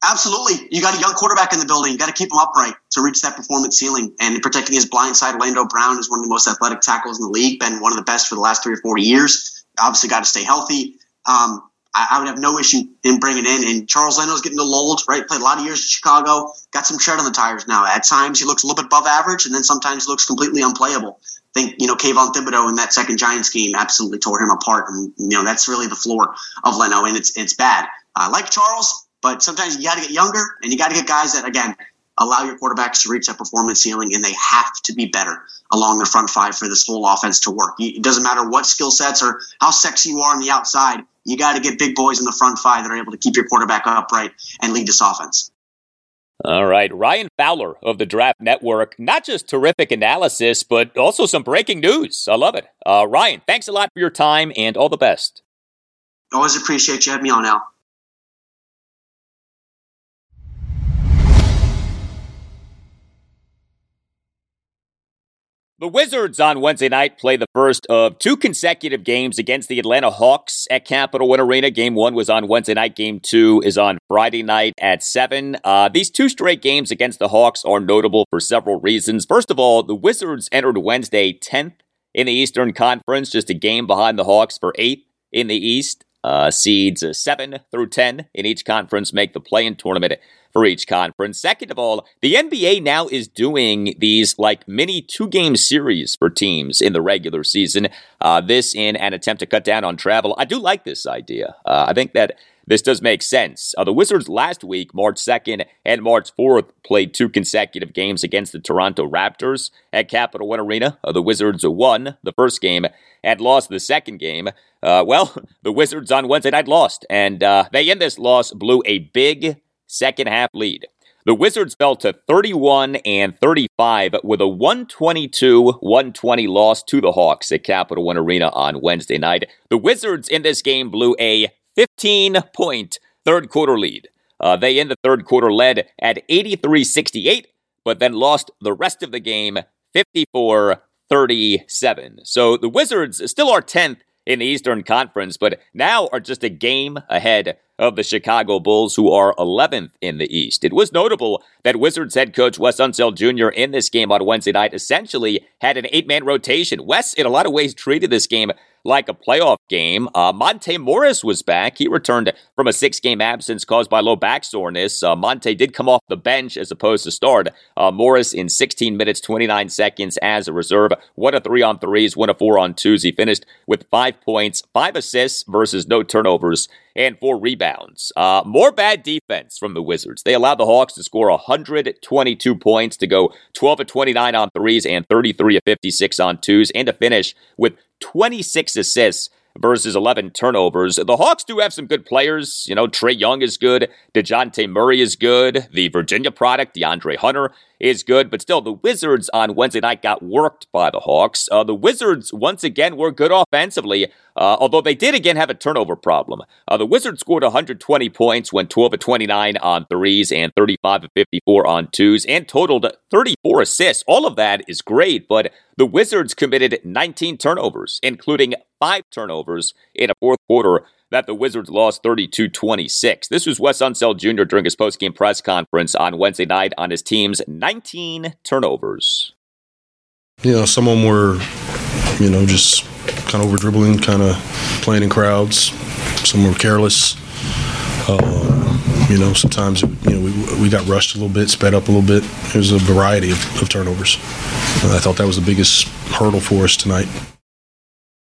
Absolutely. You got a young quarterback in the building. You got to keep him upright to reach that performance ceiling. And protecting his blind side, Orlando Brown is one of the most athletic tackles in the league, been one of the best for the last three or four years. Obviously, got to stay healthy. Um, I, I, would have no issue in bringing in. And Charles Leno's getting a old, right? Played a lot of years in Chicago, got some tread on the tires now. At times, he looks a little bit above average, and then sometimes looks completely unplayable. I think, you know, Kayvon Thibodeaux in that second Giants game absolutely tore him apart. And, you know, that's really the floor of Leno, and it's, it's bad. I like Charles. But sometimes you got to get younger and you got to get guys that, again, allow your quarterbacks to reach that performance ceiling, and they have to be better along the front five for this whole offense to work. It doesn't matter what skill sets or how sexy you are on the outside, you got to get big boys in the front five that are able to keep your quarterback upright and lead this offense. All right, Ryan Fowler of the Draft Network. Not just terrific analysis, but also some breaking news. I love it. Uh, Ryan, thanks a lot for your time and all the best. Always appreciate you having me on, Al. The Wizards on Wednesday night play the first of two consecutive games against the Atlanta Hawks at Capital One Arena. Game one was on Wednesday night. Game two is on Friday night at 7. Uh, these two straight games against the Hawks are notable for several reasons. First of all, the Wizards entered Wednesday 10th in the Eastern Conference, just a game behind the Hawks for 8th in the East. Uh, seeds 7 through 10 in each conference make the play in tournament for each conference. Second of all, the NBA now is doing these like mini two game series for teams in the regular season. Uh, this in an attempt to cut down on travel. I do like this idea. Uh, I think that this does make sense. Uh, the Wizards last week, March 2nd and March 4th, played two consecutive games against the Toronto Raptors at Capital One Arena. Uh, the Wizards won the first game and lost the second game. Uh, well, the Wizards on Wednesday night lost, and uh, they in this loss blew a big second half lead. The Wizards fell to 31 and 35 with a 122-120 loss to the Hawks at Capital One Arena on Wednesday night. The Wizards in this game blew a 15-point third quarter lead. Uh, they in the third quarter led at 83-68, but then lost the rest of the game 54-37. So the Wizards still are 10th in the Eastern Conference, but now are just a game ahead of the Chicago Bulls, who are 11th in the East. It was notable that Wizards head coach Wes Unseld Jr. in this game on Wednesday night essentially had an eight man rotation. Wes, in a lot of ways, treated this game like a playoff game. Uh, Monte Morris was back. He returned from a six game absence caused by low back soreness. Uh, Monte did come off the bench as opposed to start. Uh, Morris in 16 minutes, 29 seconds as a reserve. One of three on threes, one of four on twos. He finished with five points, five assists versus no turnovers and four rebounds. Uh, more bad defense from the Wizards. They allowed the Hawks to score 122 points to go 12 of 29 on threes and 33 of 56 on twos, and to finish with 26 assists versus 11 turnovers. The Hawks do have some good players. You know, Trae Young is good. Dejounte Murray is good. The Virginia product, De'Andre Hunter, is good. But still, the Wizards on Wednesday night got worked by the Hawks. Uh, the Wizards, once again, were good offensively, uh, although they did again have a turnover problem. Uh, the Wizards scored 120 points, went 12 of 29 on threes and 35 of 54 on twos, and totaled 34 assists. All of that is great, but the Wizards committed 19 turnovers, including five turnovers in a fourth quarter that the Wizards lost 32 26. This was Wes Unseld Jr. during his postgame press conference on Wednesday night on his team's 19 turnovers. You know, some of them were, you know, just kind of over dribbling, kind of playing in crowds. Some were careless. Uh, you know, sometimes you know we, we got rushed a little bit, sped up a little bit. There's a variety of, of turnovers. I thought that was the biggest hurdle for us tonight.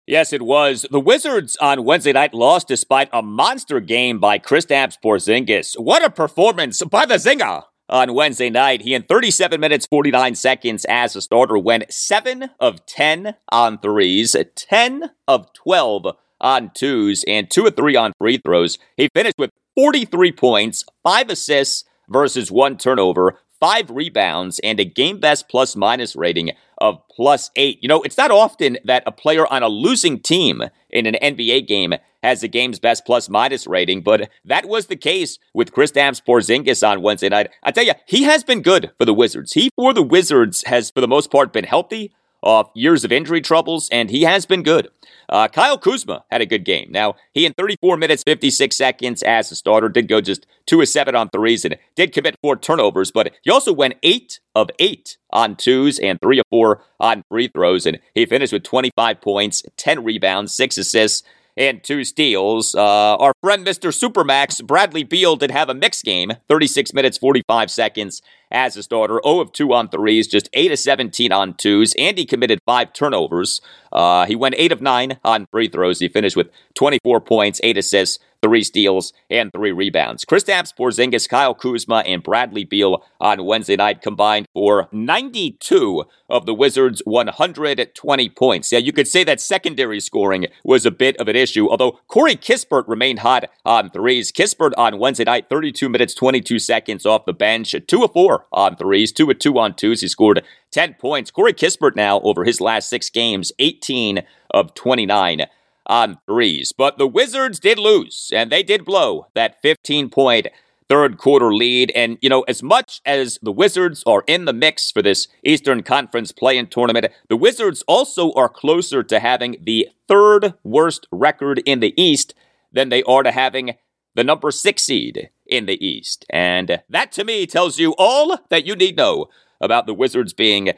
Yes, it was. The Wizards on Wednesday night lost despite a monster game by Kristaps Porzingis. What a performance by the Zinger! On Wednesday night, he in 37 minutes 49 seconds as a starter went 7 of 10 on threes, 10 of 12 on twos, and 2 of 3 on free throws. He finished with 43 points, 5 assists versus 1 turnover, five rebounds, and a game best plus minus rating of plus eight. You know, it's not often that a player on a losing team in an NBA game has the game's best plus minus rating, but that was the case with Chris Kristaps Porzingis on Wednesday night. I tell you, he has been good for the Wizards. He, for the Wizards, has for the most part been healthy off years of injury troubles, and he has been good. Uh, Kyle Kuzma had a good game. Now, he in 34 minutes, 56 seconds as a starter did go just 2 of 7 on threes and did commit four turnovers, but he also went 8 of 8 on twos and 3 of 4 on free throws, and he finished with 25 points, 10 rebounds, 6 assists, and two steals. Uh, our friend Mr. Supermax, Bradley Beal, did have a mixed game 36 minutes, 45 seconds as a starter, 0 of 2 on threes, just 8 of 17 on twos, and he committed five turnovers. Uh, he went 8 of 9 on free throws. He finished with 24 points, 8 assists, three steals, and three rebounds. Kristaps Porzingis, Kyle Kuzma, and Bradley Beal on Wednesday night combined for 92 of the Wizards' 120 points. Yeah, you could say that secondary scoring was a bit of an issue, although Corey Kispert remained hot on threes. Kispert on Wednesday night, 32 minutes, 22 seconds off the bench, 2 of 4 on threes, 2 of 2 on twos. He scored 10 points. Corey Kispert now, over his last six games, 18 of 29 on threes. But the Wizards did lose, and they did blow that 15 point third quarter lead. And, you know, as much as the Wizards are in the mix for this Eastern Conference play in tournament, the Wizards also are closer to having the third worst record in the East than they are to having the number six seed in the East. And that to me tells you all that you need know about the Wizards being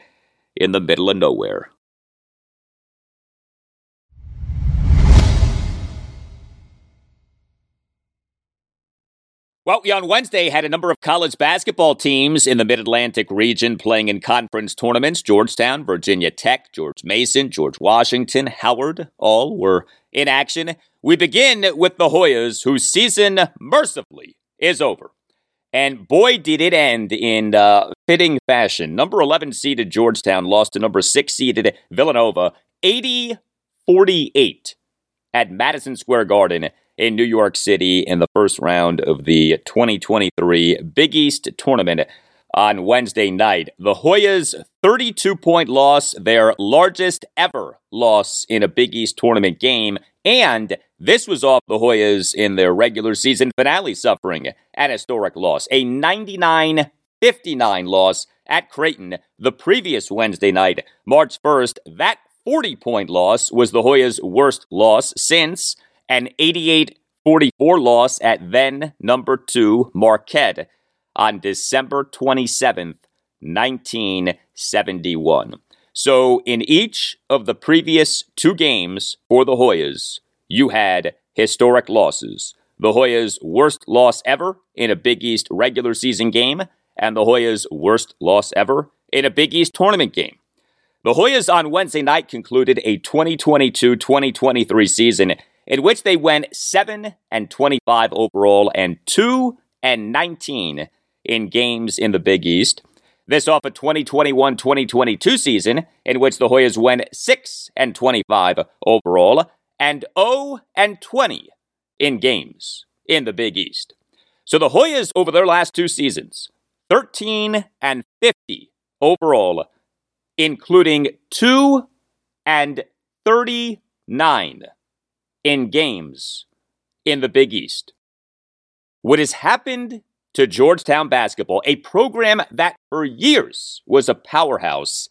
in the middle of nowhere. Well, we on Wednesday had a number of college basketball teams in the Mid Atlantic region playing in conference tournaments. Georgetown, Virginia Tech, George Mason, George Washington, Howard, all were in action. We begin with the Hoyas, whose season mercifully is over. And boy, did it end in uh, fitting fashion. Number 11 seeded Georgetown lost to number 6 seeded Villanova 80 48 at Madison Square Garden in New York City in the first round of the 2023 Big East tournament on Wednesday night. The Hoyas' 32 point loss, their largest ever loss in a Big East tournament game. And this was off the Hoyas in their regular season finale, suffering an historic loss, a 99 59 loss at Creighton the previous Wednesday night, March 1st. That 40 point loss was the Hoyas' worst loss since an 88 44 loss at then number two Marquette on December 27th, 1971. So, in each of the previous two games for the Hoyas, you had historic losses. The Hoyas' worst loss ever in a Big East regular season game, and the Hoyas' worst loss ever in a Big East tournament game. The Hoyas on Wednesday night concluded a 2022 2023 season in which they went 7 and 25 overall and 2 and 19 in games in the Big East. This off a 2021-2022 season in which the Hoyas went 6 and 25 overall and 0 and 20 in games in the Big East. So the Hoyas over their last two seasons, 13 and 50 overall, including 2 and 39 in games in the Big East. What has happened to Georgetown basketball, a program that for years was a powerhouse,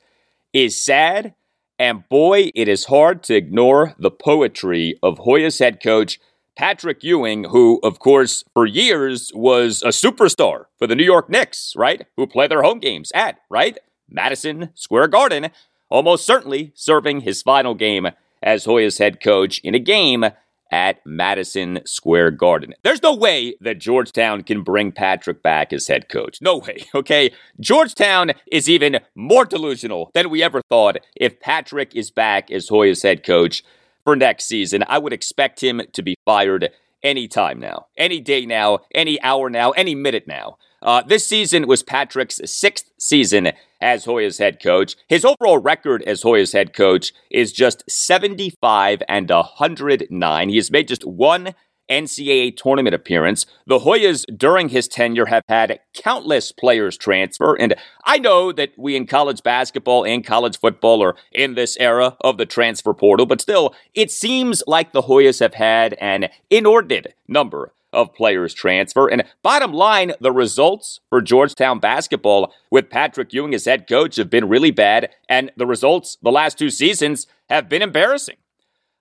is sad. And boy, it is hard to ignore the poetry of Hoyas head coach Patrick Ewing, who, of course, for years was a superstar for the New York Knicks, right? Who play their home games at, right? Madison Square Garden, almost certainly serving his final game as Hoyas head coach in a game at Madison Square Garden. There's no way that Georgetown can bring Patrick back as head coach. No way, okay? Georgetown is even more delusional than we ever thought if Patrick is back as Hoyas head coach for next season. I would expect him to be fired any time now, any day now, any hour now, any minute now. Uh, this season was Patrick's sixth season as Hoyas head coach. His overall record as Hoyas head coach is just 75 and 109. He has made just one NCAA tournament appearance. The Hoyas, during his tenure, have had countless players transfer. And I know that we in college basketball and college football are in this era of the transfer portal, but still, it seems like the Hoyas have had an inordinate number of players transfer. And bottom line, the results for Georgetown basketball with Patrick Ewing as head coach have been really bad, and the results the last two seasons have been embarrassing.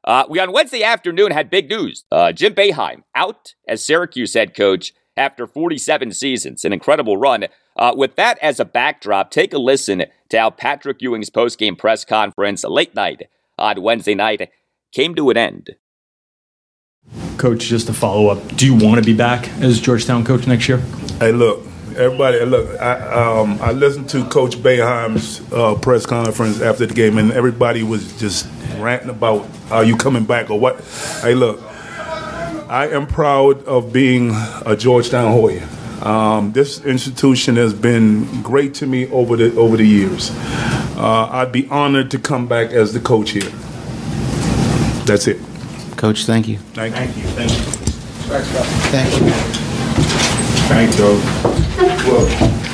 Uh, we on Wednesday afternoon had big news. Uh, Jim Boeheim out as Syracuse head coach after 47 seasons, an incredible run. Uh, with that as a backdrop, take a listen to how Patrick Ewing's postgame press conference late night on Wednesday night came to an end. Coach, just to follow up, do you want to be back as Georgetown coach next year? Hey, look, everybody, look, I, um, I listened to Coach Boeheim's uh, press conference after the game, and everybody was just ranting about are you coming back or what. Hey, look, I am proud of being a Georgetown Hoya. Um, this institution has been great to me over the over the years. Uh, I'd be honored to come back as the coach here. That's it. Coach, thank you. Thank you. Thank you. Thank you. Thank you. Thank you. Well,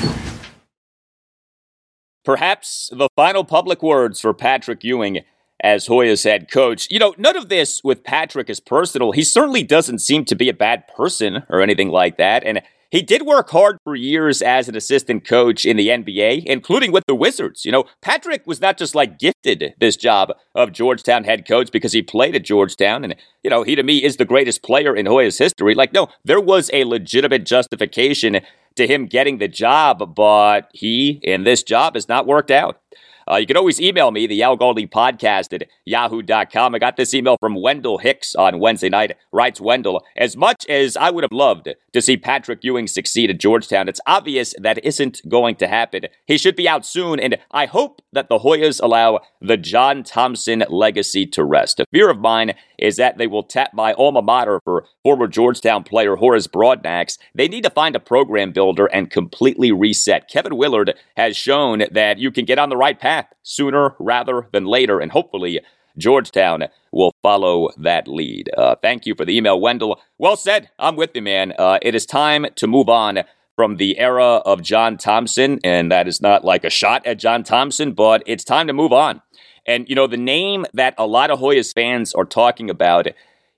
Perhaps the final public words for Patrick Ewing as Hoya's head coach. You know, none of this with Patrick is personal. He certainly doesn't seem to be a bad person or anything like that. And he did work hard for years as an assistant coach in the NBA, including with the Wizards. You know, Patrick was not just like gifted this job of Georgetown head coach because he played at Georgetown and, you know, he to me is the greatest player in Hoya's history. Like, no, there was a legitimate justification to him getting the job, but he in this job has not worked out. Uh, you can always email me, the Al Galdi podcast at yahoo.com. I got this email from Wendell Hicks on Wednesday night. Writes Wendell, as much as I would have loved to see Patrick Ewing succeed at Georgetown, it's obvious that isn't going to happen. He should be out soon, and I hope that the Hoyas allow the John Thompson legacy to rest. A fear of mine is that they will tap my alma mater for former Georgetown player Horace Broadnax. They need to find a program builder and completely reset. Kevin Willard has shown that you can get on the right path sooner rather than later, and hopefully Georgetown will follow that lead. Uh, thank you for the email, Wendell. Well said. I'm with you, man. Uh, it is time to move on from the era of John Thompson, and that is not like a shot at John Thompson, but it's time to move on. And, you know, the name that a lot of Hoyas fans are talking about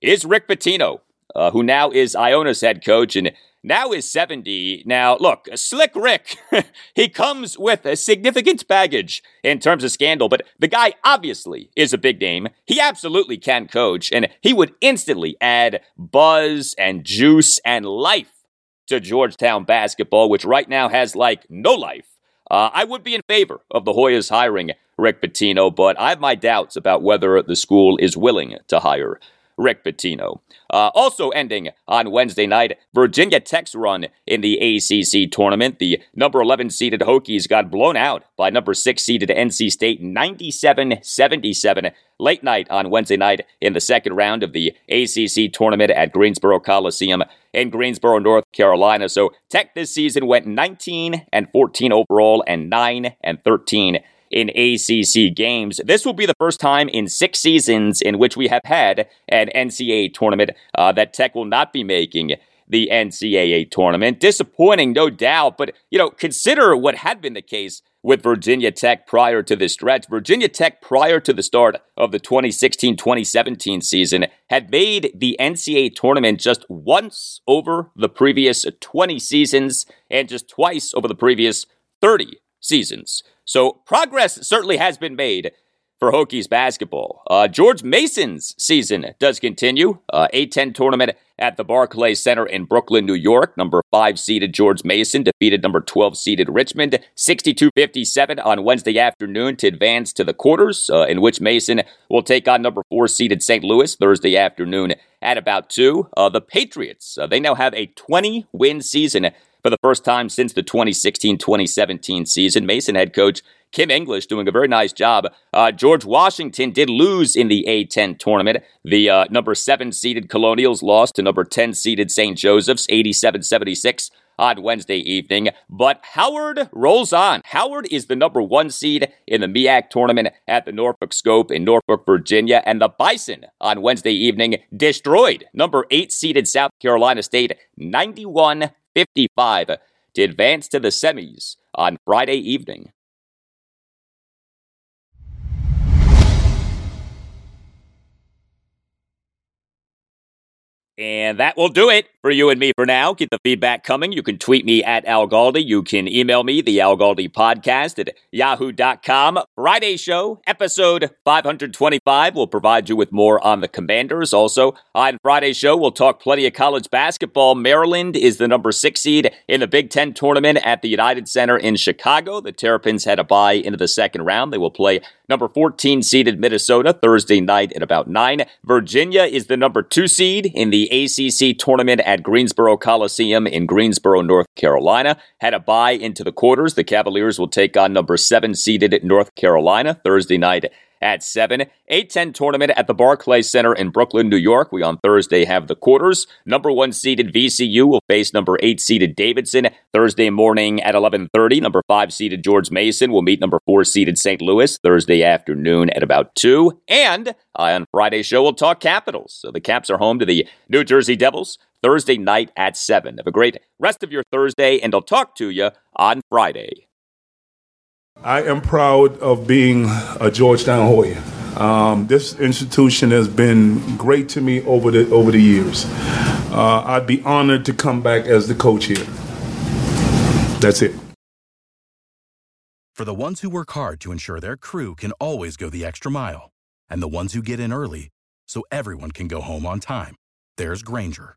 is Rick Pitino, uh, who now is Iona's head coach and now is 70. Now, look, Slick Rick, he comes with a significant baggage in terms of scandal, but the guy obviously is a big name. He absolutely can coach, and he would instantly add buzz and juice and life to Georgetown basketball, which right now has like no life. Uh, I would be in favor of the Hoyas hiring Rick Pitino, but I have my doubts about whether the school is willing to hire Rick Pitino. Uh, also ending on Wednesday night, Virginia Tech's run in the ACC tournament. The number 11 seeded Hokies got blown out by number 6 seeded NC State 97 77 late night on Wednesday night in the second round of the ACC tournament at Greensboro Coliseum in Greensboro, North Carolina. So Tech this season went 19 and 14 overall and 9 and 13 in ACC games. This will be the first time in six seasons in which we have had an NCAA tournament uh, that Tech will not be making the NCAA tournament. Disappointing, no doubt, but you know, consider what had been the case with Virginia Tech prior to this stretch. Virginia Tech, prior to the start of the 2016 2017 season, had made the NCAA tournament just once over the previous 20 seasons and just twice over the previous 30 seasons. So progress certainly has been made for Hokies basketball. Uh, George Mason's season does continue. Uh, A10 tournament at the Barclays Center in Brooklyn, New York. Number 5 seeded George Mason defeated number 12 seeded Richmond 62 57 on Wednesday afternoon to advance to the quarters, uh, in which Mason will take on number 4 seeded St. Louis Thursday afternoon at about 2. Uh, the Patriots, uh, they now have a 20 win season for the first time since the 2016 2017 season. Mason head coach Kim English doing a very nice job. Uh, George Washington did lose in the A10 tournament. The uh, number 7 seeded Colonials lost to number 10 seeded St. Joseph's 87 76 on Wednesday evening. But Howard rolls on. Howard is the number one seed in the MEAC tournament at the Norfolk Scope in Norfolk, Virginia. And the Bison on Wednesday evening destroyed number eight seeded South Carolina State 91 55 to advance to the semis on Friday evening. And that will do it for you and me for now. Keep the feedback coming. You can tweet me at Al Galdi. You can email me, the Al Galdi podcast at yahoo.com. Friday show, episode 525, will provide you with more on the Commanders. Also, on Friday's show, we'll talk plenty of college basketball. Maryland is the number six seed in the Big Ten tournament at the United Center in Chicago. The Terrapins had a bye into the second round. They will play number 14 seeded Minnesota Thursday night at about 9. Virginia is the number two seed in the ACC tournament at Greensboro Coliseum in Greensboro, North Carolina. Had a bye into the quarters. The Cavaliers will take on number seven seeded North Carolina Thursday night at 7. A10 tournament at the Barclays Center in Brooklyn, New York. We on Thursday have the quarters. Number 1 seeded VCU will face number 8 seeded Davidson Thursday morning at 11:30. Number 5 seeded George Mason will meet number 4 seeded St. Louis Thursday afternoon at about 2. And on Friday's show we'll talk Capitals. So the Caps are home to the New Jersey Devils Thursday night at 7. Have a great rest of your Thursday and I'll talk to you on Friday. I am proud of being a Georgetown Hoya. Um, this institution has been great to me over the over the years. Uh, I'd be honored to come back as the coach here. That's it. For the ones who work hard to ensure their crew can always go the extra mile, and the ones who get in early so everyone can go home on time, there's Grainger,